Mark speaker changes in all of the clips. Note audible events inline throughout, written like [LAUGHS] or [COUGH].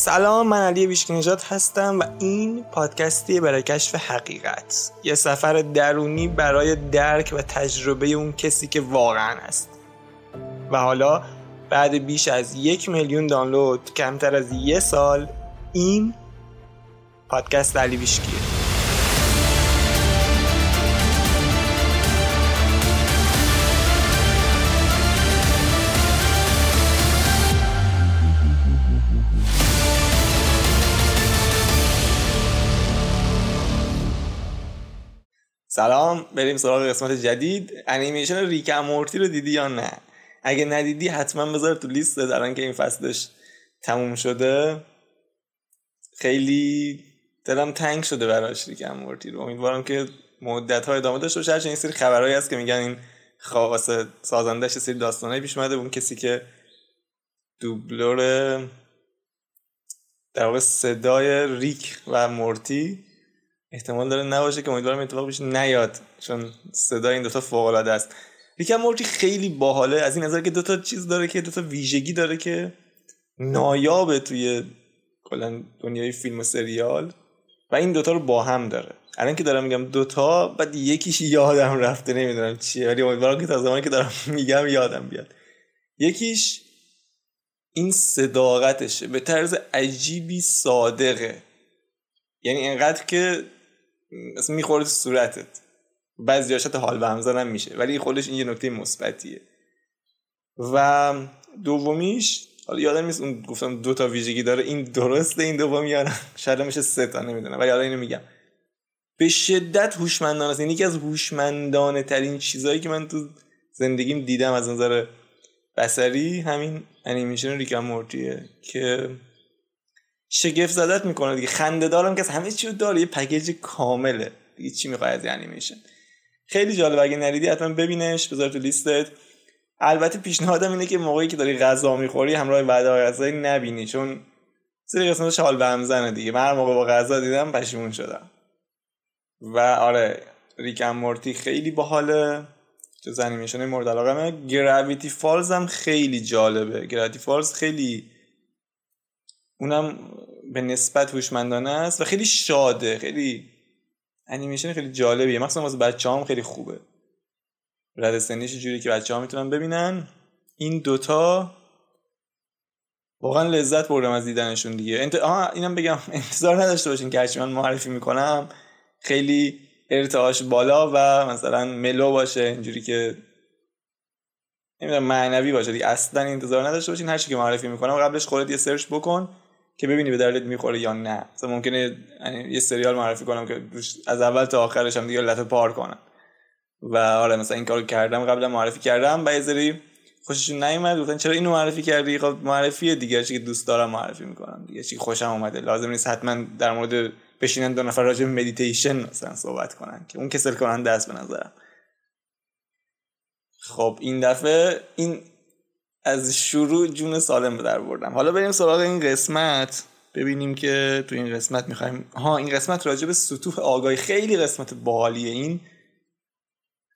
Speaker 1: سلام من علی ویشکی نجات هستم و این پادکستی برای کشف حقیقت. یه سفر درونی برای درک و تجربه اون کسی که واقعا است و حالا بعد بیش از یک میلیون دانلود کمتر از یه سال این پادکست علی ویشکیه سلام بریم سراغ قسمت جدید. انیمیشن ریک مورتی رو دیدی یا نه؟ اگه ندیدی حتما بذار تو لیست در که این فصلش تموم شده. خیلی دلم تنگ شده براش ریک مورتی رو. امیدوارم که مدت های ادامه داشته باشه. این سری خبرهایی هست که میگن این خواست سازندش سری داستانه پیش اومده. اون کسی که دوبلور در واقع صدای ریک و مورتی احتمال داره نباشه که امیدوارم اتفاق بشه نیاد چون صدای این دوتا فوق العاده است. ریک مورتی خیلی باحاله از این نظر که دوتا چیز داره که دوتا ویژگی داره که نایابه توی کلا دنیای فیلم و سریال و این دوتا رو با هم داره. الان که دارم میگم دوتا بعد یکیش یادم رفته نمی‌دونم چیه ولی امیدوارم که تا زمانی که دارم [LAUGHS] میگم یادم بیاد. یکیش این صداقتشه به طرز عجیبی صادقه. یعنی اینقدر که مثلا می‌خوره تو صورتت. بعضی حال به هم میشه ولی خودش این یه نکته مثبتیه. و دومیش حالا یادم نیست اون گفتم دو تا ویژگی داره این درسته این دومی یا [LAUGHS] شاید میشه سه تا نمی‌دونم ولی حالا اینو میگم. به شدت هوشمندانه است یکی از هوشمندانه ترین چیزهایی که من تو زندگیم دیدم از نظر بصری همین انیمیشن ریکا مورتیه که شگفت زدت می‌کنه دیگه. خنده دارم که همه چی رو داره. یه package کامله. دیگه چی می‌خوای از انیمیشن خیلی جالب اگه ندیدی حتما ببینش. بذار تو لیستت. البته پیشنهادم اینه که موقعی که داری غذا می‌خوری همراه وعده غذایی نبینی. چون سری قسمتش حال به هم زنه دیگه. من موقع با غذا دیدم پشیمون شدم. و آره Rick and Morty خیلی باحاله. جز انیمیشن مورد علاقه Gravity Falls هم خیلی جالبه. Gravity Falls خیلی اونم به نسبت هوشمندانه است و خیلی شاده خیلی انیمیشن خیلی جالبیه. مثلا واسه بچه هم خیلی خوبه. رد سنیش جوری که بچه ها می‌تونن ببینن. این دوتا واقعا لذت بردم از دیدنشون دیگه. انت... اینم بگم [LAUGHS] انتظار نداشته باشین که هرچی من معرفی می‌کنم. خیلی ارتعاش بالا و مثلا ملو باشه اینجوری که نمی‌دونم معنوی باشه. دیگه اصلا انتظار نداشته باشین. هر چی که معرفی می‌کنم قبلش خودت یه search بکن. که ببینی به دردت می‌خوره یا نه. مثلا ممکنه یعنی یه سریال معرفی کنم که از اول تا آخرش هم دیگه لت و پار کنن. و آره مثلا این کارو کردم قبلا معرفی کردم یه سری خوششون نیومد. گفتن چرا اینو معرفی کردی؟ خب معرفی دیگه چی که دوست دارم معرفی می‌کنم دیگه چی خوشم اومده. لازم نیست حتما در مورد بشینن دو نفر راجع مدیتیشن مثلا صحبت کنن که اون کسل کننده است به نظرم. خب این دفعه این از شروع جون سالم به در بردم. حالا بریم سراغ این قسمت ببینیم که تو این قسمت می‌خوایم. ها این قسمت راجع به سطوح آگاهی خیلی قسمت باحالیه. این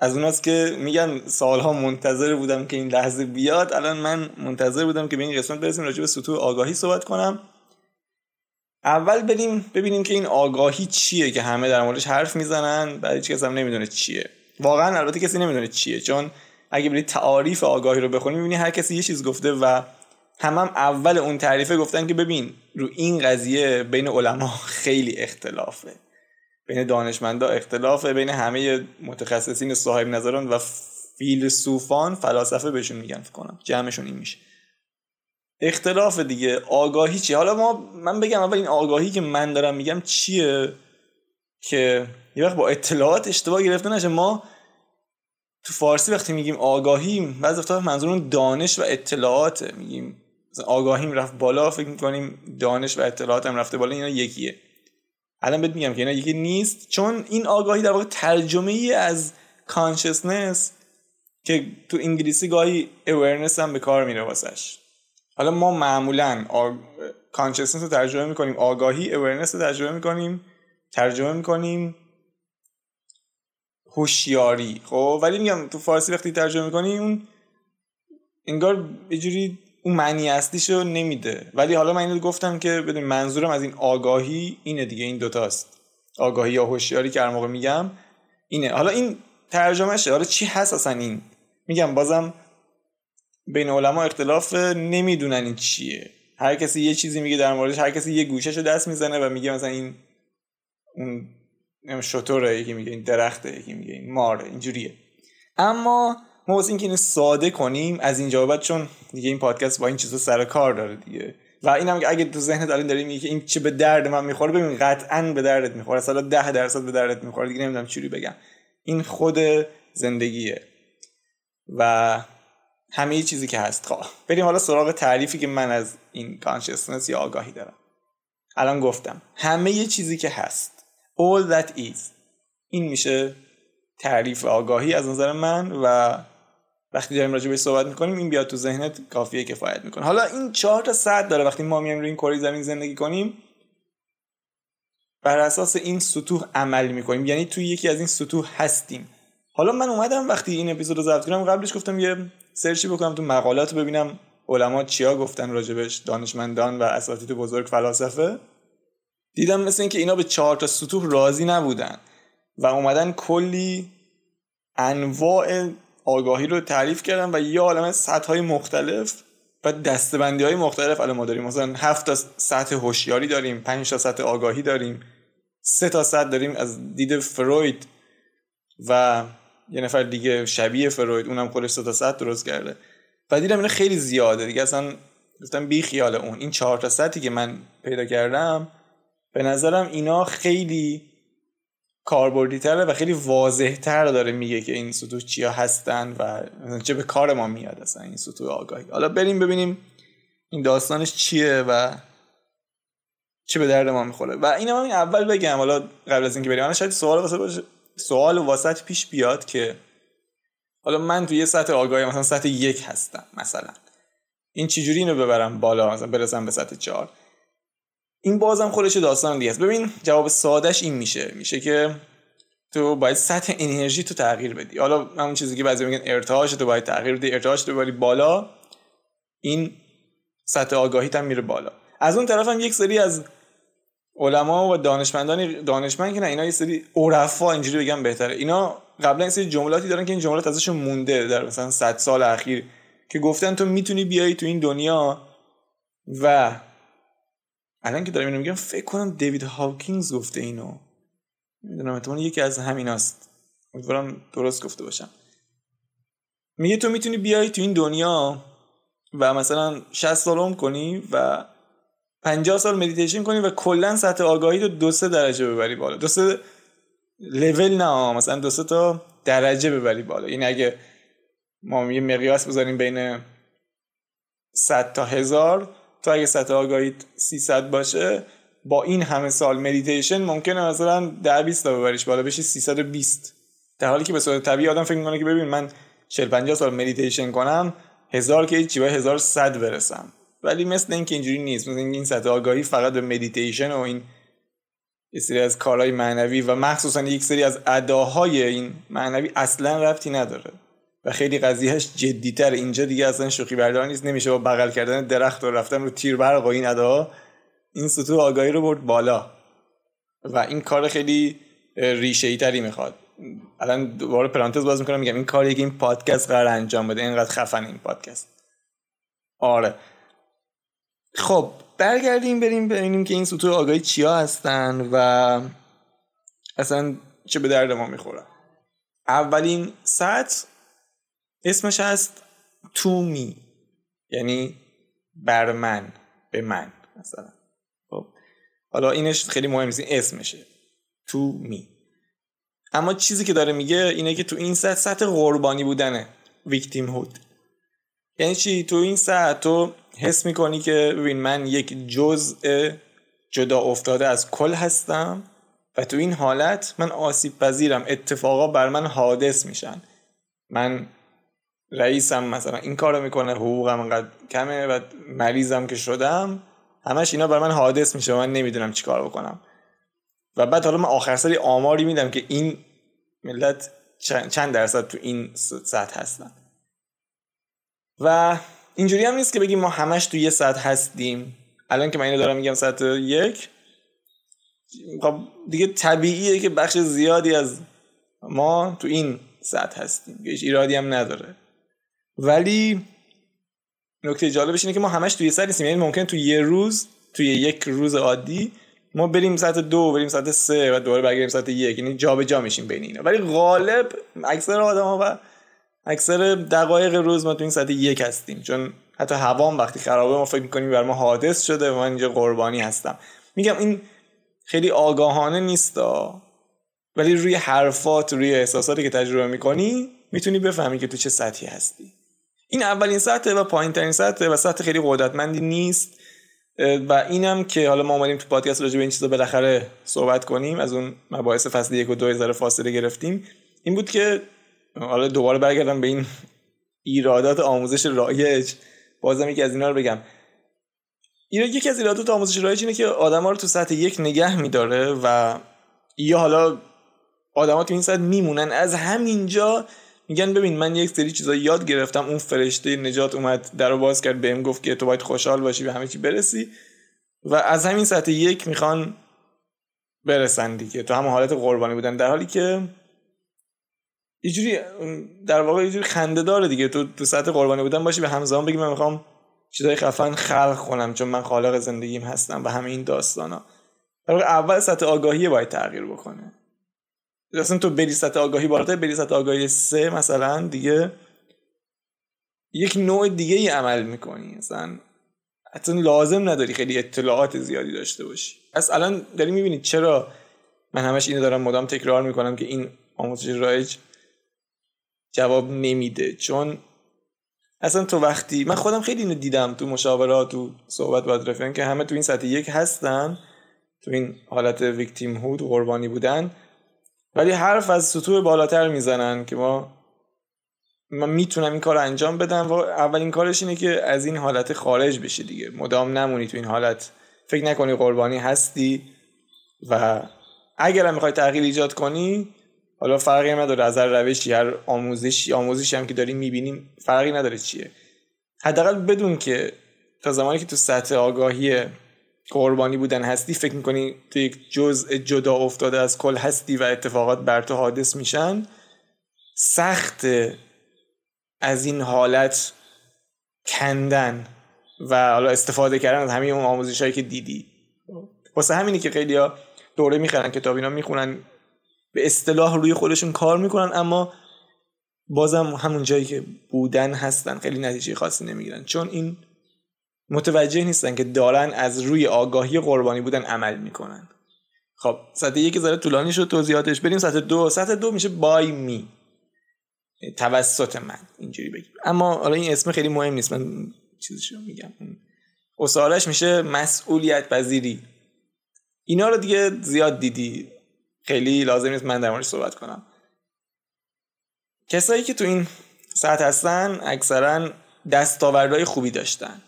Speaker 1: از اوناست که میگن سالها منتظر بودم که این لحظه بیاد. الان من منتظر بودم که به این قسمت برسیم راجع به سطوح آگاهی صحبت کنم. اول بریم ببینیم که این آگاهی چیه که همه در موردش حرف می‌زنن. بعد هیچ کس هم نمی‌دونه چیه. واقعا البته کسی نمی‌دونه چیه چون اگه برید تعاریف آگاهی رو بخونی می‌بینی هر کسی یه چیز گفته و هم, هم اول اون تعریفه گفتن که ببین رو این قضیه بین علما خیلی اختلافه. بین دانشمندا اختلافه بین همه متخصصین صاحب نظران و فیلسوفان فلاسفه بهشون میگن فکر کنم. جمعشون این میشه. اختلاف دیگه. آگاهی چیه؟ حالا ما من بگم اول این آگاهی که من دارم میگم چیه که یه وقت با اطلاعات اشتباه گرفته نشه. ما تو فارسی وقتی میگیم آگاهیم بعضی وقتا منظورون دانش و اطلاعات میگیم آگاهیم رفت بالا فکر می‌کنیم دانش و اطلاعات هم رفته بالا اینا یکیه. الان بهت میگم که اینا یکی نیست چون این آگاهی در واقع ترجمه ای از کانشسنس که تو انگلیسی گاهی awareness هم به کار میره واسش. حالا ما معمولا. کانشسنس رو ترجمه می‌کنیم آگاهی awareness رو ترجمه می‌کنیم ترجمه می‌کنیم. هوشیاری. خب ولی میگم تو فارسی وقتی ترجمه می‌کنی اون انگار یه جوری اون معنی اصلیشو نمیده. ولی حالا من اینو گفتم که بدون منظورم از این آگاهی اینه دیگه این دوتاست. آگاهی یا هوشیاری که هر موقع میگم اینه. حالا این ترجمهشه. حالا چی هست اصلا این؟ میگم بازم بین علما اختلاف نمی‌دونن این چیه. هر کسی یه چیزی میگه در موردش هر کسی یه گوشهشو دست می‌زنه و میگه مثلا این اون شطوره یکی میگه این درخته یکی میگه این ماره اینجوریه. اما ما واسه اینکه اینو ساده کنیم از اینجا بعد چون دیگه این پادکست با این چیزا سر کار داره دیگه. و اینم که اگه تو ذهنت الان داری میگه این چه به درد من می‌خوره ببین قطعا به دردت می‌خوره. اصلا ده درصد به دردت می‌خوره دیگه نمی‌دونم چوری بگم. این خود زندگیه. و همه چیزی که هست. خواه بریم حالا سراغ تعریفی که من از این کانشسنس یا آگاهی دارم. الان گفتم همه چیزی که هست all that is. این میشه تعریف آگاهی از نظر من و وقتی داریم راجع به صحبت می‌کنیم این بیاد تو ذهنت کافیه کفایت می‌کنه. حالا این چهار تا صد داره وقتی ما میایم روی این کره زمین زندگی کنیم بر اساس این سطوح عمل می‌کنیم. یعنی توی یکی از این سطوح هستیم. حالا من اومدم وقتی این اپیزود رو ضبط کردم قبلش گفتم یه سرچی بکنم تو مقالات ببینم علما چیا گفتن راجبش دانشمندان و اساتید بزرگ فلاسفه. دیدم مثل اینکه اینا به چهار تا سطوح راضی نبودن و اومدن کلی انواع آگاهی رو تعریف کردن و یه عالم سطح های مختلف و دستبندی های مختلف. الان ما داریم مثلا هفت تا سطح هوشیاری داریم پنج تا سطح آگاهی داریم سه تا سطح داریم از دید فروید و یه نفر دیگه شبیه فروید اونم خودش سه تا سطح درست کرده. و دیدم اینا خیلی زیاده. دیگه اصلا گفتم بی خیال اون. این چهار تا سطحی که من پیدا کردم به نظرم اینا خیلی کاربردی تره و خیلی واضح تر داره میگه که این سطوح چیا هستن و چه به کار ما میاد اصلا این سطوح آگاهی. حالا بریم ببینیم این داستانش چیه و چه به درد ما می‌خوره. و اینم این اول بگم حالا قبل از اینکه بریم شاید سوال واسه سوال واسط پیش بیاد که حالا من توی یه سطح آگاهی مثلا سطح یک هستم مثلا. این چجوری اینو ببرم بالا مثلا برسم به سطح چهار؟ این بازم خودش داستان دیگه است. ببین جواب سادهش این میشه. میشه که تو باید سطح انرژی تو تغییر بدی. حالا همون چیزی که بعضی میگن ارتعاش تو باید تغییر بدی ارتعاش تو ببری بالا این سطح آگاهی هم میره بالا. از اون طرف هم یک سری از علما و دانشمندان دانشمند که نه اینا یه سری عرفا اینجوری بگم بهتره. اینا قبلا این سری جملاتی دارن که این جملات ازشون مونده در مثلا 100 سال اخیر که گفتن تو می‌تونی بیای تو این دنیا و الان که دارم اینو میگم فکر کنم دیوید هاکینگز گفته اینو. نمی‌دونم احتمال یکی از همیناست. امیدوارم درست گفته باشم. میگه تو می‌تونی بیای تو این دنیا و مثلا 60 سال عمر کنی و 50 سال مدیتیشن کنی و کلا سطح آگاهی رو دو سه درجه ببری بالا. دو سه لول نه مثلا دو سه تا درجه ببری بالا. یعنی اگه ما یه مقیاس بذاریم بین 100 تا هزار تو اگه سطح آگاهی 300 باشه با این همه سال مدیتیشن ممکنه مثلا 10 20 تا ببریش بالا بشه 320 در حالی که به صورت طبیعی آدم فکر می‌کنه که ببین من 40 50 سال مدیتیشن کنم هزار که چی 1100 برسم. ولی مثل این که اینجوری نیست مثل این سطح آگاهی فقط به مدیتیشن و این یه سری از کارهای معنوی و مخصوصا یک سری از اداهای این معنوی اصلا ربطی نداره. و خیلی قضیهش جدیتر. اینجا دیگه اصلا شوخی بردار نیست. نمیشه با بغل کردن درخت و رفتن رو تیر برق و این ادا. این سطوح آگاهی رو برد بالا. و این کار خیلی ریشه ای تری می‌خواد. الان دوباره پرانتز باز می‌کنم. میگم این کاری که این پادکست قرار انجام بده اینقدر خفن این پادکست. آره. خب برگردیم بریم ببینیم که این سطوح آگاهی چیا هستن و اصلا چه به درد ما می‌خورن اولین سطح اسمش هست تو می. یعنی بر من به من مثلا. خب. حالا اینش خیلی مهم نیست اسمشه. تو می. اما چیزی که داره میگه اینه که تو این سطح سطح قربانی بودنه ویکتیم هود. یعنی چی؟ تو این سطح تو حس می‌کنی که ببین من یک جزء جدا افتاده از کل هستم و تو این حالت من آسیب پذیرم. اتفاقا بر من حادث میشن. من رئیسم مثلا این کارو می‌کنه حقوقم انقدر کمه و مریضم که شدم همش اینا بر من حادث میشه من نمی‌دونم چیکار بکنم. و بعد حالا من آخر سری آماری میدم که این ملت چند درصد تو این سطح هستن. و اینجوری هم نیست که بگیم ما همش تو یه ساعت هستیم. الان که من اینو دارم میگم ساعت یک خب دیگه طبیعیه که بخش زیادی از ما تو این ساعت هستیم. هیچ ایرادی هم نداره. ولی نکته جالبش اینه که ما همش توی ساعت نیستیم یعنی ممکن تو یه روز توی یک روز عادی ما بریم ساعت دو بریم ساعت سه و دوباره برگردیم ساعت یک. یعنی جابجا جا میشیم بین اینا. ولی غالب اکثر آدم و اکثر دقایق روز ما تو این ساعت یک هستیم. چون حتی هوام وقتی خرابه ما فکر می‌کنیم بر ما حادث شده و من اینجا قربانی هستم. میگم این خیلی آگاهانه نیست ولی روی حرفات روی احساساتی که تجربه می‌کنی می‌تونی بفهمی که تو چه سطحی هستی. این اولین سطحه و پایین ترین سطحه و سطح خیلی قدرتمندی نیست و اینم که حالا ما اومدیم تو پادکست راجع به این چیزا بالاخره صحبت کنیم از اون مباحث فصل یک و دو هزار فاصله گرفتیم. این بود که حالا دوباره برگردم به این ایرادات آموزش رایج. بازم یکی از اینا رو بگم. یکی از ایرادات آموزش رایج اینه که آدما رو تو سطح یک نگه میداره و یا حالا آدما تو این سطح میمونن. از همینجا میگن ببین من یک سری چیزا یاد گرفتم اون فرشته نجات اومد در باز کرد بهم گفت که تو باید خوشحال باشی به همه چی برسی و از همین سطح یک می‌خوان برسن دیگه. تو همون حالت قربانی بودن در حالی که اینجوری در واقع اینجوری خنده داره دیگه. تو تو سطح قربانی بودن باشی به همزمان بگی من می‌خوام چیزای خفن خلق کنم چون من خالق زندگیم هستم و همه این داستانا. در اول سطح آگاهی باید تغییر بکنه. اصلا تو بری سطح آگاهی بالاتر بری سطح آگاهی سه مثلا دیگه یک نوع دیگه ای عمل می‌کنی. اصلا اصلا لازم نداری خیلی اطلاعات زیادی داشته باشی. پس الان داری می‌بینید چرا من همش اینو دارم مدام تکرار می‌کنم که این آموزش رایج جواب نمیده. چون اصلا تو وقتی من خودم خیلی اینو دیدم تو مشاورات و صحبت با رفیقان که همه تو این سطح یک هستن تو این حالت ویکتیم هود قربانی بودن. ولی حرف از سطوح بالاتر می‌زنن که ما من می‌تونم این کار انجام بدم. و اولین کارش اینه که از این حالت خارج بشی دیگه. مدام نمونی تو این حالت. فکر نکنی قربانی هستی و اگر می‌خوای تغییر ایجاد کنی حالا فرقی نداره. از هر روشی هر آموزشی آموزشی هم که داریم می‌بینیم فرقی نداره چیه. حداقل بدون که تا زمانی که تو سطح آگاهی قربانی بودن. هستی فکر می‌کنی تو یک جزء جدا افتاده از کل هستی و اتفاقات بر تو حادث میشن؟ سخت از این حالت کندن و حالا استفاده کردن از همه اون آموزش هایی که دیدی. واسه همینی که خیلی دوره می‌خرن کتاب اینا می‌خونن به اصطلاح روی خودشون کار می‌کنن اما بازم همون جایی که بودن هستن خیلی نتیجه خاصی نمی‌گیرن. چون این متوجه نیستن که دارن از روی آگاهی قربانی بودن عمل می‌کنن. خب سطح یک ذره طولانی شد توضیحاتش. بریم سطح دو. سطح دو میشه بای می. توسط من. اینجوری بگیم. اما حالا این اسم خیلی مهم نیست. من چیزشو میگم. اصالش میشه مسئولیت پذیری. اینا رو دیگه زیاد دیدی. خیلی لازم نیست من در موردش صحبت کنم. کسایی که تو این سطح هستن اکثرا دستاوردهای خوبی داشتن.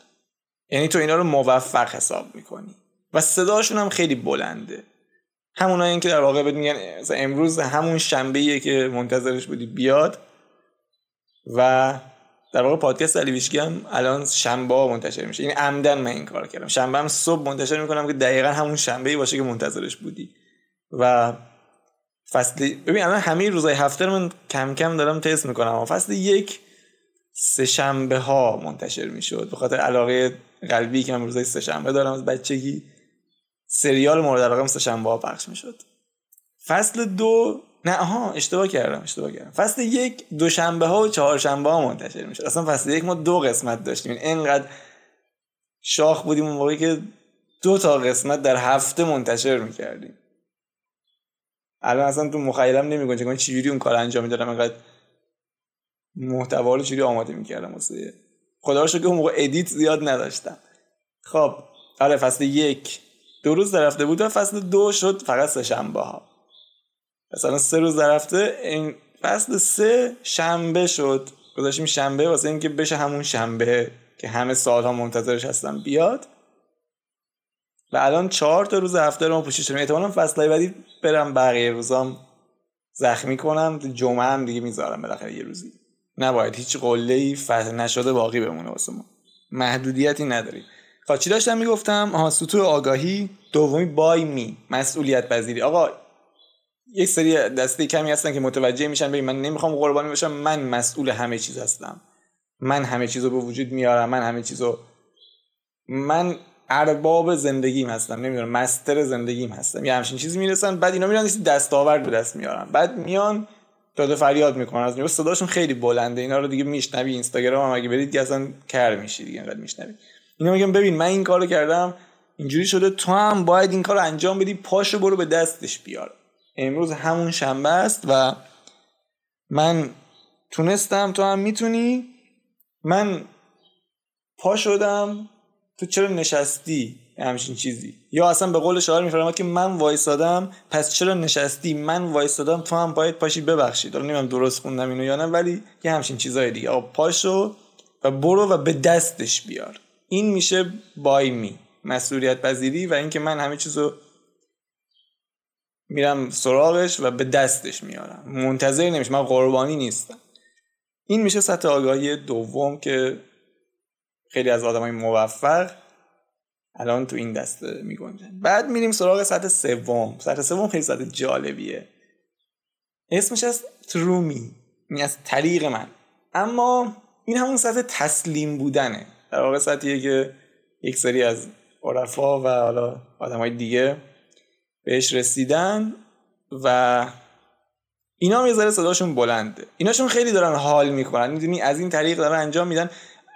Speaker 1: یعنی تو اینا رو موفق حساب می‌کنی. و صداشون هم خیلی بلنده. همونایی که در واقع بهت میگن امروز همون شنبه که منتظرش بودی بیاد. و در واقع پادکست علی هم الان شنبه ها منتشر میشه. این عمدن من این کار کردم. شنبه هم صبح منتشر می‌کنم که دقیقا همون شنبه باشه که منتظرش بودی. و فصل ببین الان همه روزهای هفته رو من کم کم دارم تست می‌کنم. فصل یک سه شنبه ها منتشر می‌شد. به خاطر علاقه قلبی که من روزهای سه شنبه دارم از بچگی سریال مورد علاقه شنبه ها پخش می‌شد. فصل دو نه آها اشتباه کردم اشتباه کردم. فصل یک دو شنبه ها و چهار شنبه ها منتشر می‌شد. اصلا فصل یک ما دو قسمت داشتیم. اینقدر شاخ بودیم اون که دو تا قسمت در هفته منتشر می‌کردیم. الان اصلا تو مخیلم نمیگنجه. که من چجوری اون کار انجام می‌دادم؟ اینقدر محتوا رو چجوری آماده می‌کردم واسه خدا رو که اون موقع ادیت زیاد نداشتم. خب آره فصل یک. دو روز رفته بود و فصل دو شد فقط سه شنبه ها مثلا سه روز رفته این فصل سه شنبه شد. گذاشتیم شنبه واسه اینکه بشه همون شنبه که همه سالها منتظرش هستم بیاد. و الان چهار تا روز هفته رو ما پوشش داریم احتمالا فصل بعدی برم بقیه روزام زخمی کنم. جمعه هم دیگه می‌ذارم بالاخره یه روزی. نباید هیچ قله ای فتح نشده باقی بمونه واسه ما. محدودیتی نداری. خب چی داشتم می‌گفتم؟ آها سطوح آگاهی دومی بای می مسئولیت پذیری. آقا یک سری دسته کمی هستن که متوجه میشن ببین من نمی‌خوام قربانی بشم من مسئول همه چیز هستم. من همه چیزو به وجود میارم من همه چیزو من ارباب زندگیم هستم نمی‌دونم مستر زندگیم هستم. یه همچین چیزی می‌رسن بعد اینا میرن دستاورد به دست میارن. بعد میان داده فریاد می‌کنن از میگه صداشون خیلی بلنده اینا رو دیگه میشنوی اینستاگرام هم؟ اگه برید اصلا کر میشی دیگه انقدر میشنوی. اینا میگم ببین من این کارو کردم اینجوری شده تو هم باید این کارو انجام بدی پاشو برو به دستش بیار. امروز همون شنبه است و من تونستم تو هم می‌تونی. من پا شدم. تو چرا نشستی؟ همچین چیزی. یا اصلا به قول شاعر میفرماد که من وایسادم پس چرا نشستی؟ من وایسادم تو هم باید پاشی ببخشید حالا نمی‌دونم درست خوندم اینو یا نه ولی یه همچین چیزای دیگه. آقا پاشو و برو و به دستش بیار. این میشه بای می مسئولیت پذیری و اینکه من همه چیزو میرم سراغش و به دستش میارم. منتظر نمیشه من قربانی نیستم. این میشه سطح آگاهی دوم که خیلی از آدمای موفق الان تو این دسته میگنجن. بعد میریم سراغ سطح سوم. سطح سوم خیلی سطح جالبیه. اسمش از ترومی. این از طریق من. اما این همون سطح تسلیم بودنه. در واقع سطحیه که یک سری از عرفا و حالا آدم های دیگه بهش رسیدن و اینا هم یه ذره صداشون بلنده. ایناشون خیلی دارن حال می‌کنن. می‌دونی؟ از این طریق دارن انجام میدن.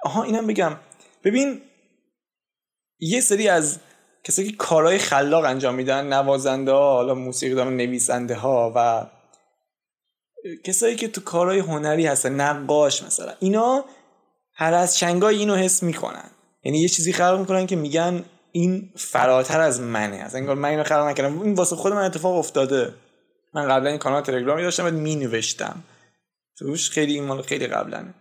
Speaker 1: آها اینم بگم. ببین یه سری از کسایی که کارهای خلاق انجام میدن نوازنده ها حالا موسیقی دارن نویسنده ها و کسایی که تو کارهای هنری هستن نقاش مثلا اینا هر از چنگای اینو حس می‌کنن. یعنی یه چیزی خلق می‌کنن که میگن این فراتر از منه. از انگار من اینو خلق نکردم. این واسه خود من اتفاق افتاده. من قبلا این کانال تلگرامی داشتم و می نوشتم توش خیلی این مال خیلی قبلنه.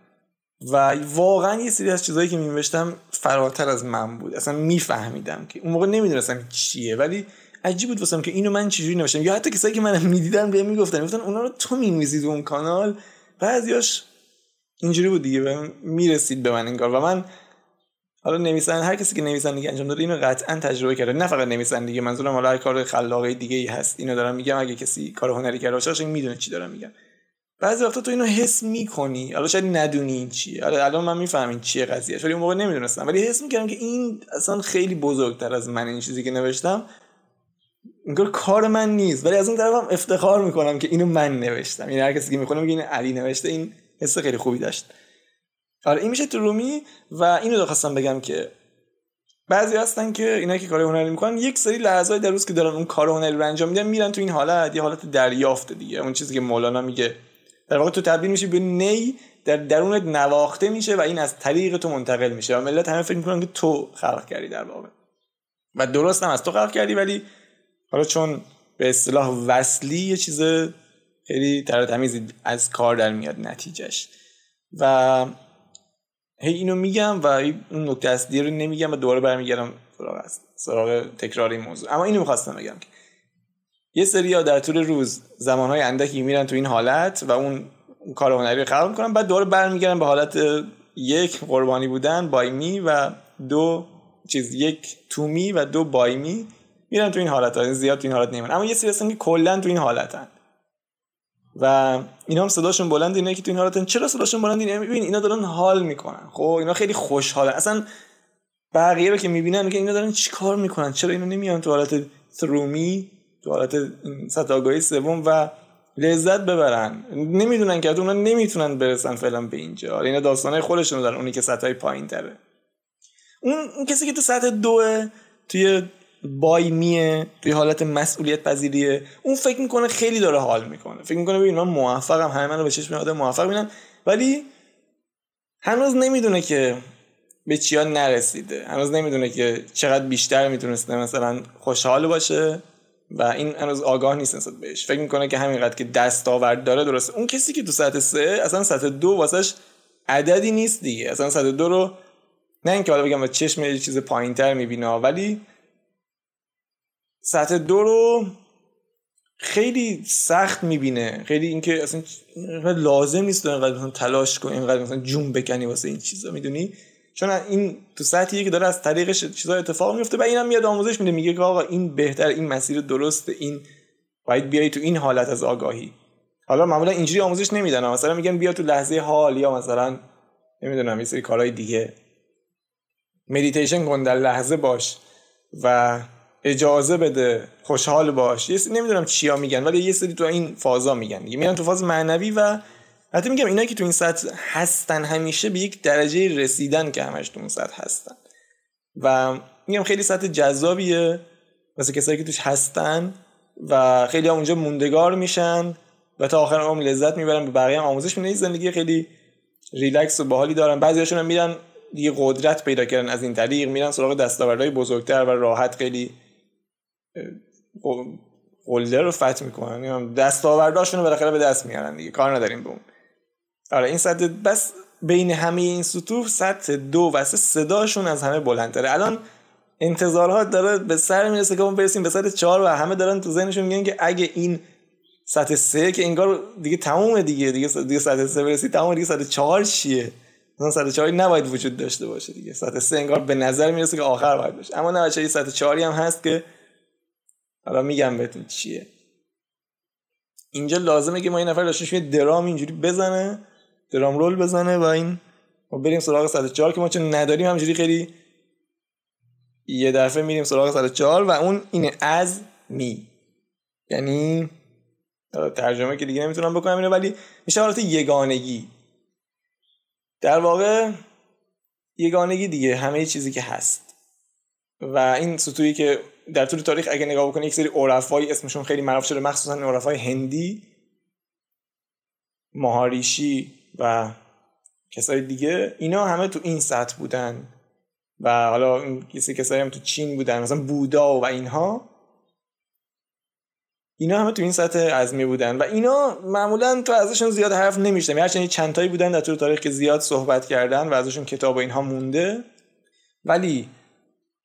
Speaker 1: و واقعا یه سری از چیزهایی که نوشتم فراتر از من بود. اصلا میفهمیدم که. اون موقع نمی‌دونستم چیه ولی عجیب بود واسم که اینو من چجوری نوشتم. یا حتی کسایی که من می‌دیدن بهم می‌گفتن. می‌گفتن اونا رو تو می‌نویسی اون کانال. بعضیاش اینجوری بود دیگه. می‌رسید به من این کار و من حالا نویسن هر کسی که نویسندگی انجام داده اینو قطعا تجربه کرده. نه فقط نویسندگی منظورم حالا هر کار خلاقی دیگه ای هست. اینو دارم میگم. اگه کسی کار هنری کرده باشه می‌دونه چی دارم میگم. بعضی وقتا تو اینو حس می‌کنی. حالا شاید ندونی این چیه. حالا الان من می‌فهمم چیه قضیه ولی اون موقع نمی‌دونستم. ولی حس می‌کردم که این اصلا خیلی بزرگتر از من این چیزی که نوشتم. انگار کار من نیست. ولی از اون طرفم افتخار می‌کنم که اینو من نوشتم. این یعنی هر کسی که می‌خونه میگه این علی نوشته. این حس خیلی خوبی داشت. آره این میشه تو رومی و اینو خواستم بگم که بعضی هستن که اینا که کار هنری می‌کنن یک سری لحظه در روز که دارن اون کار هنری رو انجام میدن میرن تو این حالت. یه حالت دریافت دیگه. اون چیزی که مولانا میگه. در واقع تو تبدیل میشه به نی در درونت نواخته میشه و این از طریق تو منتقل میشه و ملت همه فکر می‌کنن که تو خلق کردی در واقع. و درست هم از تو خلق کردی ولی حالا چون به اصطلاح وصلی یه چیز خیلی تمیزی از کار در میاد نتیجهش. و هی اینو میگم و اون نکته اصلی رو نمیگم و دوباره برمیگردم سراغ سراغ تکرار این موضوع. اما اینو می‌خواستم بگم یه سری ها در طول روز زمانهای اندکی میرن تو این حالت و اون کار هنری خلق می‌کنن بعد دوباره برمیگردن به حالت یک قربانی بودن بای می و دو چیز یک تو می و دو بای می میرن تو این حالت ها زیاد تو این حالت نمیرن اما یه سری هستن که کلا تو این حالتن. و اینا هم صداشون بلند اینه که تو این حالتن. چرا صداشون بلند اینه؟ ببین اینا دارن حال می‌کنن. خب اینا خیلی خوشحالن. اصلا بقیه رو که می‌بینن که اینا دارن چیکار می‌کنن؟ چرا اینا نمیان تو حالت ترومی تو حالت سطح آگاهی سوم و لذت ببرن. نمی‌دونن که اونا نمی‌تونن برسن فعلا به اینجا. اینا داستانه خودشون دارن اونی که سطح پایین تره اون, اون کسی که تو سطح دوه توی بای میه توی حالت مسئولیت پذیریه اون فکر می‌کنه خیلی داره حال می‌کنه. فکر می‌کنه ببین من موفقم همه منو به چشم آدم موفق بینن ولی هنوز نمی‌دونه که به چیا نرسیده. هنوز نمی‌دونه که چقدر بیشتر می‌تونسته مثلا خوشحال باشه. و این هنوز آگاه نیست نسبت بهش. فکر می‌کنه که همینقدر که دستاورد داره درسته. اون کسی که تو سطح سه اصلا سطح دو واسش عددی نیست دیگه. اصلا سطح دو رو نه اینکه حالا بگم چشم یه چیز پایینتر می‌بینه ولی سطح دو رو خیلی سخت می‌بینه. خیلی اینکه اصلا لازم نیست اینقدر مثلا تلاش کنی اینقدر مثلا جون بکنی واسه این چیزا می‌دونی؟ چون این تو سطحیه که داره از طریقش چیزا اتفاق میفته و اینم میاد آموزش میده. میگه که آقا این بهتر این مسیر درست این باید بیای تو این حالت از آگاهی. حالا معمولا اینجوری آموزش نمیدن. مثلا میگن بیا تو لحظه حال یا مثلا نمی‌دونم یه سری کارهای دیگه. مدیتیشن کن در لحظه باش و اجازه بده خوشحال باش. یه نمی‌دونم چیا میگن ولی یه سری تو این فازا میگن. میرن تو فاز معنوی و حتی میگم اینا که تو این سطح هستن همیشه به یک درجه رسیدن که همش تو اون سطح هستن. و میگم خیلی سطح جذابیه مثل کسایی که توش هستن و خیلی اونجا موندگار میشن و تا آخر عمر لذت می‌برن به بقیه آموزش میدن. زندگی خیلی ریلکس و باحالی دارن. بعضیاشون هم میرن دیگه قدرت پیدا کردن از این طریق میرن سراغ دستاوردهای بزرگتر و راحت خیلی قلده رو فتح می‌کنن. دستاورداشون رو بالاخره به دست میارن دیگه. کار نداریم به اون. آره این سطح بس بین همه این سطوح سطح دو و سه صداشون از همه بلندتره. الان انتظارات داره به سر می‌رسه که ما برسیم به سطح چهار و همه دارن تو ذهنشون میگن که اگه این سطح سه که انگار دیگه تمومه دیگه دیگه دیگه سطح سه برسی تموم دیگه سطح چهار چیه؟ مثلا سطح چهاری نباید وجود داشته باشه دیگه. سطح سه انگار به نظر می‌رسه که آخر باید باشه. اما نه بچه سطح چهاری هم هست که حالا میگم بهتون چیه. اینجا لازمه که ما این نفر داشته درام اینجوری بزنه. درام رول بزنه و این ما بریم سراغ 104 که ما چون نداریم همجوری خیلی یه دفعه میریم سراغ 104 و اون اینه از می. یعنی ترجمه که دیگه نمی‌تونم بکنم اینه ولی میشه حالت یگانگی. در واقع یگانگی دیگه همه چیزی که هست. و این سطوحی که در طول تاریخ اگه نگاه بکنی یک سری عرفایی اسمشون خیلی معروف شده مخصوصا عرفای هندی. مهاریشی و کسای دیگه اینا همه تو این سطح بودن. و حالا کسی کسایی هم تو چین بودن مثلا بودا و اینها. اینا همه تو این سطح عزمی بودن. و اینا معمولا تو ازشون زیاد حرف نمیشتم هرچند چند تایی بودن در طول تاریخ که زیاد صحبت کردن و ازشون کتاب و اینها مونده. ولی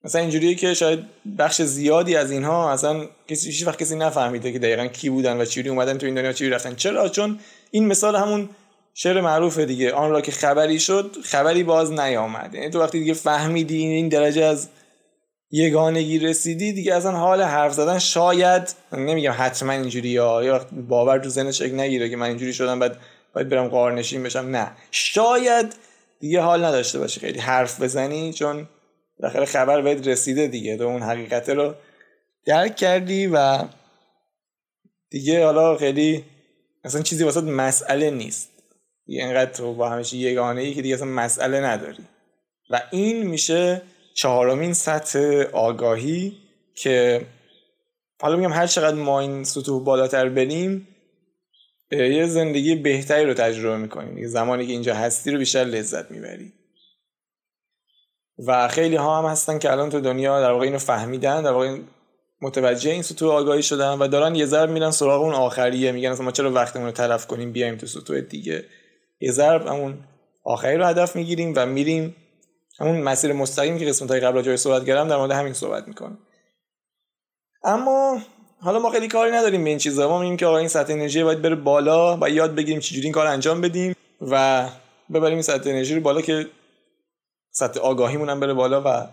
Speaker 1: مثلا اینجوریه که شاید بخش زیادی از اینها اصلا کسی هیچ وقت کسی نفهمیده که دقیقا کی بودن و چجوری اومدن تو این دنیا چجوری رفتن. چرا؟ چون این مثال همون شعر معروفه دیگه. آن را که خبری شد خبری باز نیامد. یعنی تو وقتی دیگه فهمیدی این درجه از یگانگی رسیدی دیگه اصلا حال حرف زدن شاید نمیگم حتما اینجوری یا باور تو ذهنش شکل نگیره که من اینجوری شدم بعد باید برم قارنشین بشم. نه. شاید دیگه حال نداشته باشه خیلی حرف بزنی چون بالاخره خبر بهت رسیده دیگه. تو اون حقیقت رو درک کردی و دیگه حالا خیلی اصلا چیزی واسه مسئله نیست. اینقدر تو با همیشه یگانه ای که دیگه اصلا مسئله نداری. و این میشه چهارمین سطح آگاهی که حالا میگم هر چقدر ما این سطوح بالاتر بریم یه زندگی بهتری رو تجربه می‌کنیم. زمانی که اینجا هستی رو بیشتر لذت می‌بری. و خیلی ها هم هستن که الان تو دنیا در واقع اینو فهمیدن در واقع متوجه این سطوح آگاهی شدن و دارن یه ضرب میرن سراغ اون آخریه. میگن اصلا ما چرا وقتمون رو تلف کنیم بیایم تو سطوح دیگه. یه ضرب همون آخری رو هدف می‌گیریم و میریم همون مسیر مستقیم که قسمت های قبل جای صحبت کردم در مورد همین صحبت می‌کنم اما حالا ما خیلی کاری نداریم به این چیزا. ما میگیم که آقا این سطح انرژی باید بره بالا و یاد بگیریم چجوری این کار انجام بدیم و ببریم این سطح انرژی رو بالا که سطح آگاهیمون هم بره بالا و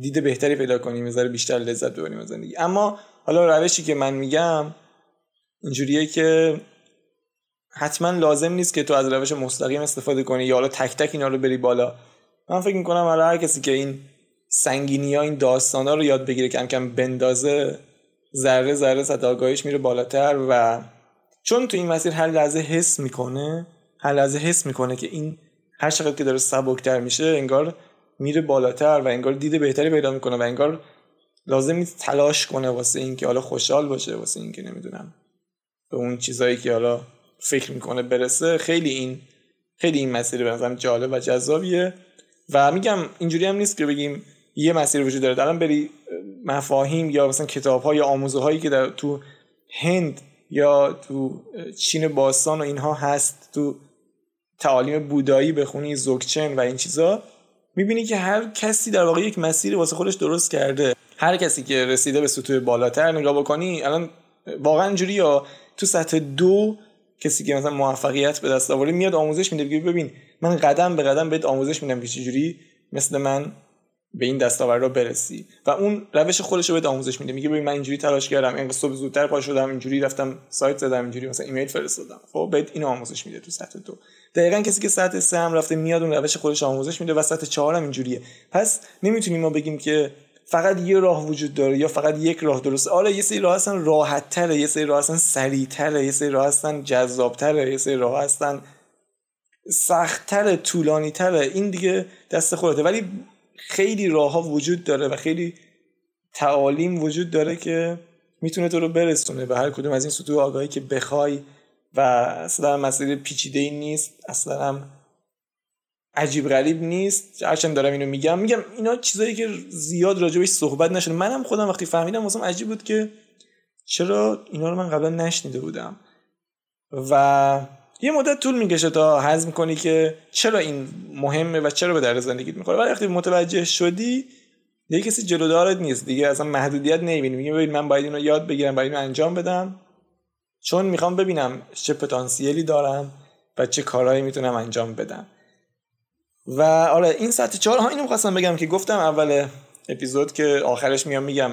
Speaker 1: دید بهتری پیدا کنیم یه بیشتر لذت ببریم از زندگی. اما حالا روشی که من میگم اینجوریه که حتما لازم نیست که تو از روش مستقیم استفاده کنی یا حالا تک تک اینا رو بری بالا. من فکر می‌کنم حالا هر کسی که این سنگینی ها این داستان ها رو یاد بگیره کم کم بندازه ذره ذره سطح آگاهیش میره بالاتر و چون تو این مسیر هر لحظه حس می‌کنه هر لحظه حس می‌کنه که این هر چقدر که داره سبکتر میشه انگار میره بالاتر و انگار دید بهتری پیدا می‌کنه و انگار لازم نیست تلاش کنه واسه اینکه حالا خوشحال باشه واسه اینکه نمی‌دونم به اون چیزایی که حالا فکر می‌کنه برسه خیلی این خیلی این مسیر به نظرم جالب و جذابیه. و میگم اینجوری هم نیست که بگیم یه مسیر وجود داره. الان بری مفاهیم یا مثلا کتاب ها یا آموزه هایی که در تو هند یا تو چین باستان و اینها هست تو تعالیم بودایی بخونی زوکچن و این چیزا می‌بینی که هر کسی در واقع یک مسیر واسه خودش درست کرده. هر کسی که رسیده به سطوح بالاتر نگاه بکنی الان واقعا اینجوری یا تو سطح دو کسی که مثلا موفقیت به دست آورده میاد آموزش میده بگه ببین من قدم به قدم بهت آموزش میدم که چجوری مثل من به این دستاورد رو برسی. و اون روش خودش رو بهت آموزش میده. میگه ببین من اینجوری تلاش کردم این صبح زودتر پا شدم اینجوری رفتم سایت زدم اینجوری مثلا ایمیل فرستادم. خب بهت این آموزش میده تو سطح دو دقیقا کسی که سطح سه هم رفته میاد اون روش خودش آموزش میده و سطح چهار هم اینجوریه. پس نمی‌تونیم ما بگیم که فقط یه راه وجود داره یا فقط یک راه درسته آره یه سری راه هستن راحت تره یه سری راه هستن سریع تره یه سری راه هستن جذاب تره یه سری راه هستن طولانی تره این دیگه دست خودته. ولی خیلی راه ها وجود داره و خیلی تعالیم وجود داره که می‌تونه تو رو برسونه به هر کدوم از این سطوح آگاهی که بخوای و اصلا مسئله پیچیده ای نیست. اصلا هم عجیب غریب نیست. هرچند دارم اینو میگم. میگم اینا چیزایی که زیاد راجبش صحبت نشده. منم خودم وقتی فهمیدم واسم عجیب بود که چرا اینا رو من قبلا نشنیده بودم. و یه مدت طول می‌کشه تا هضم کنی که چرا این مهمه و چرا به در زندگیت می‌خوره. ولی وقتی متوجه شدی دیگه کسی جلودارت نیست. دیگه اصلا محدودیت نمی‌بینی. میگه ببین من باید اینو یاد بگیرم باید اینو انجام بدم. چون می‌خوام ببینم چه پتانسیلی دارم و چه کارهایی می‌تونم انجام بدم. و آره این سطح چهار ها اینو می‌خواستم بگم که گفتم اول اپیزود که آخرش میام میگم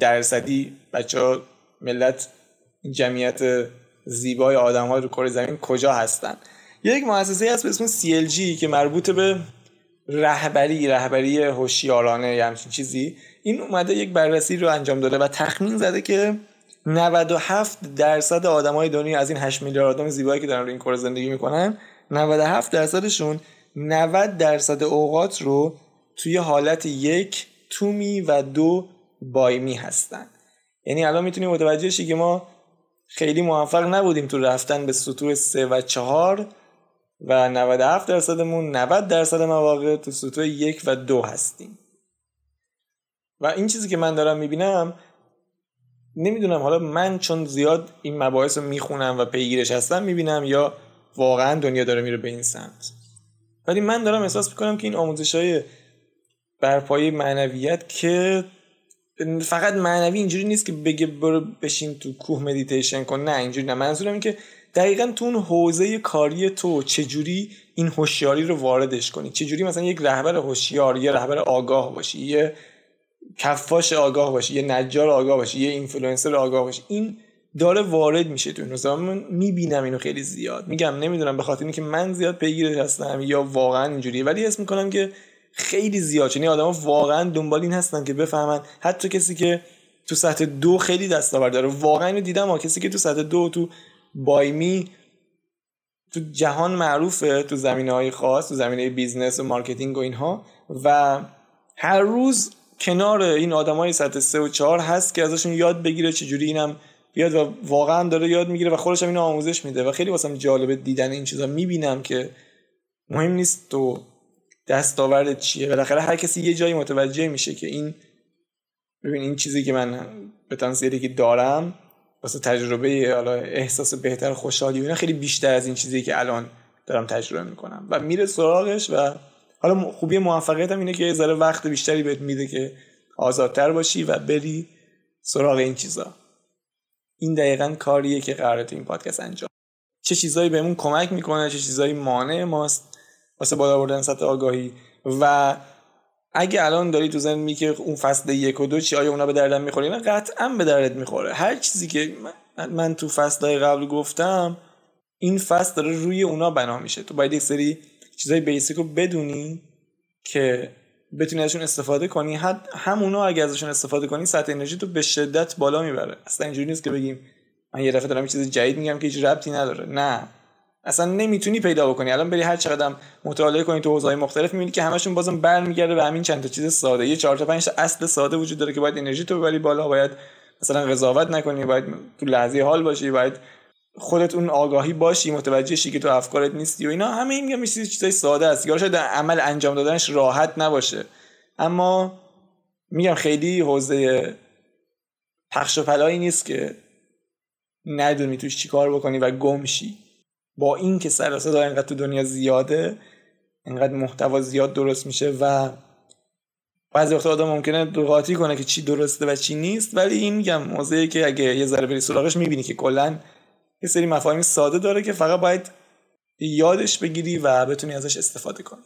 Speaker 1: درصدی بچه ها ملت جمعیت زیبای آدم ها رو کره زمین کجا هستن؟ یک مؤسسه هست به اسم CLG که مربوط به رهبری رهبری هوشیارانه یا همچین چیزی. این اومده یک بررسی رو انجام داده و تخمین زده که 97 درصد آدمای دنیا از این 8 میلیارد آدم زیبایی که دارن روی این کره زندگی می‌کنن 97 درصدشون 90 درصد اوقات رو توی حالت یک تومی و دو بایمی هستن. یعنی الان می‌تونیم متوجه شی که ما خیلی موفق نبودیم تو رفتن به سطوح سه و چهار و 97 درصدمون 90 درصد مواقع تو سطوح یک و دو هستیم. و این چیزی که من دارم می‌بینم نمی‌دونم حالا من چون زیاد این مباحث رو می‌خونم و پیگیرش هستم می‌بینم یا واقعا دنیا داره میره به این سمت. ولی من دارم احساس می‌کنم که این آموزش های برپایی معنویت که فقط معنوی اینجوری نیست که بگه برو بشین تو کوه مدیتیشن کن. نه اینجوری نه. منظورم این که دقیقا تو اون حوزه کاری تو چجوری این هوشیاری رو واردش کنی؟ چجوری مثلا یک رهبر هوشیار یه رهبر آگاه باشی یه کفاش آگاه باشی یه نجار آگاه باشی یه اینفلوئنسر آگاه باشی؟ این داره وارد میشه تو این روزا. من می‌بینم اینو خیلی زیاد. میگم نمی‌دونم به خاطر اینکه من زیاد پیگیرش هستم یا واقعا اینجوریه. ولی اسم می‌کنم که خیلی زیاد. یعنی آدما واقعا دنبال این هستن که بفهمن. حتی کسی که تو سطح دو خیلی دستاورد داره. واقعا اینو دیدم ها کسی که تو سطح دو تو بایمی تو جهان معروفه تو زمینه های خاص تو زمینه business و marketing و اینها. و هر روز کنار این آدمای سطح سه و چهار هست که ازشون یاد بگیره چجوری اینم بیاد و واقعا داره یاد می‌گیره و خودش هم اینو آموزش میده و خیلی واسم جالبه دیدن این چیزا. می‌بینم که مهم نیست تو دستاورد چیه. بالاخره هر کسی یه جایی متوجه میشه که این ببین این چیزی که من به که دارم واسه تجربه حالا احساس بهتر خوشحالی اینا خیلی بیشتر از این چیزی که الان دارم تجربه می‌کنم. و میره سراغش و حالا خوبی موفقیت هم اینه که یه ذره وقت بیشتری بهت میده که آزادتر باشی و بری سراغ این چیزا. این دقیقا کاریه که قراره تو این پادکست انجام چه چیزایی بهمون کمک می‌کنه چه چیزایی مانع ماست واسه بالا بردن سطح آگاهی. و اگه الان داری تو زن که اون فصل یک و دو چی آیا اونا به دردم می‌خوره؟ نه قطعا به دردت می‌خوره. هر چیزی که من تو فصل قبل گفتم این فصل داره روی اونا بنا میشه. تو باید یک سری چیزای بیسیک رو بدونی که بتونی ازشون استفاده کنی. هم اونا اگه ازشون استفاده کنی سطح انرژی تو به شدت بالا می‌بره. اصلا اینجوری نیست که بگیم من یه دفعه دارم چیز جدید میگم که هیچ ربطی نداره. نه. اصلا نمی‌تونی پیدا بکنی. الان بری هر چقدر مطالعه کنی تو حوزه‌های مختلف می‌بینی که همشون بازم برمیگرده به همین چند تا چیز ساده. یه چهار تا پنج تا اصل ساده وجود داره که باید انرژی تو ببری بالا باید مثلا قضاوت نکنی باید تو لحظه حال باشی باید خودت اون آگاهی باشی متوجه شی که تو افکارت نیستی و اینا. همه این میگم چیزای ساده است. یا شاید عمل انجام دادنش راحت نباشه. اما میگم خیلی حوزه پخش و پلایی نیست که ندونی توش چیکار بکنی و گمشی با این که سر صدا اینقدر تو دنیا زیاده اینقدر محتوا زیاد درست میشه و بعضی وقت آدم ممکنه قاطی کنه که چی درسته و چی نیست. ولی این میگم موضوعی که اگه یه ذره بری سراغش می‌بینی که کلا یه سری مفاهیم ساده داره که فقط باید یادش بگیری و بتونی ازش استفاده کنی.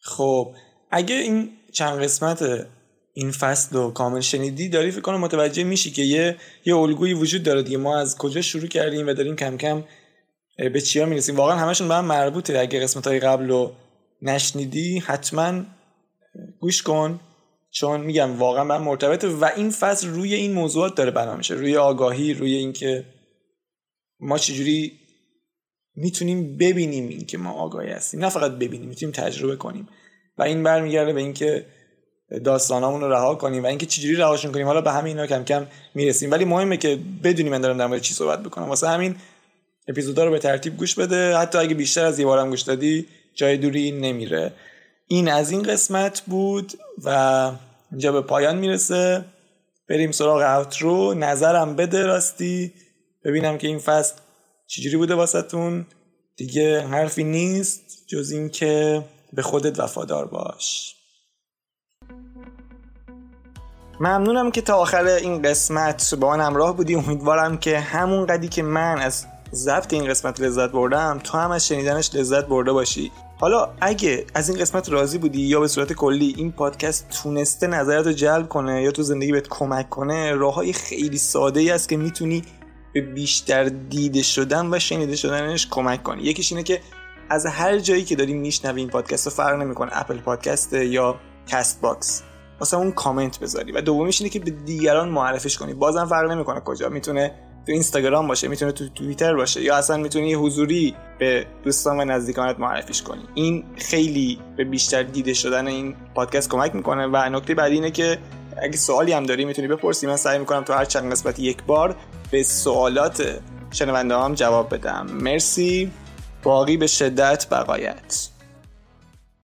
Speaker 1: خب اگه این چند قسمت این فصل رو کامل شنیدی داری فکر کنم متوجه میشی که یه یه الگویی وجود داره دیگه. ما از کجا شروع کردیم و داریم کم کم به چیا می‌رسیم؟ واقعا همشون به هم مربوطه. اگه قسمت های قبل رو نشنیدی حتما گوش کن. چون میگم واقعا من مرتبطه و این فصل روی این موضوعات داره بنا میشه. روی آگاهی روی اینکه ما چجوری می‌تونیم ببینیم اینکه ما آگاهی هستیم؟ نه فقط ببینیم می‌تونیم تجربه کنیم. و این برمیگرده به اینکه داستانامون رو رها کنیم و اینکه چجوری رهاشون کنیم. حالا به همین اینا کم کم می‌رسیم. ولی مهمه که بدونیم من دارم در مورد چی صحبت بکنم واسه همین اپیزودا رو به ترتیب گوش بده. حتی اگه بیشتر از یه بارم گوش دادی جای دوری نمیره. این از این قسمت بود و اینجا به پایان می‌رسه. بریم سراغ اوترو نظرم بده راستی. ببینم که این فصل چجوری بوده واسهتون. دیگه حرفی نیست جز اینکه به خودت وفادار باش. ممنونم که تا آخر این قسمت با من همراه بودی. امیدوارم که همون قدی که من از ضبط این قسمت لذت بردم تو هم از شنیدنش لذت برده باشی. حالا اگه از این قسمت راضی بودی یا به صورت کلی این پادکست تونسته نظرت رو جلب کنه یا تو زندگی بهت کمک کنه راه های خیلی ساده ای است که می‌تونی به بیشتر دیده شدن و شنیده شدنش کمک کنی. یکیش اینه که از هر جایی که داری میشنوی این پادکست رو فرق نمی‌کنه Apple Podcast یا Castbox. واسه اون کامنت بذاری. و دومیش اینه که به دیگران معرفش کنی. بازم فرق نمی‌کنه کجا. می‌تونه تو اینستاگرام باشه می‌تونه تو توییتر باشه یا اصلا می‌تونی حضوری به دوستان و نزدیکانت معرفیش کنی. این خیلی به بیشتر دیده شدن این پادکست کمک می‌کنه. و نکته بعدی اینه که اگه سوالی هم داری می‌تونی بپرسی من سعی می‌کنم تو هر چند قسمت یک بار به سوالات شنونده هم جواب بدم. مرسی. باقی به شدت بقایت.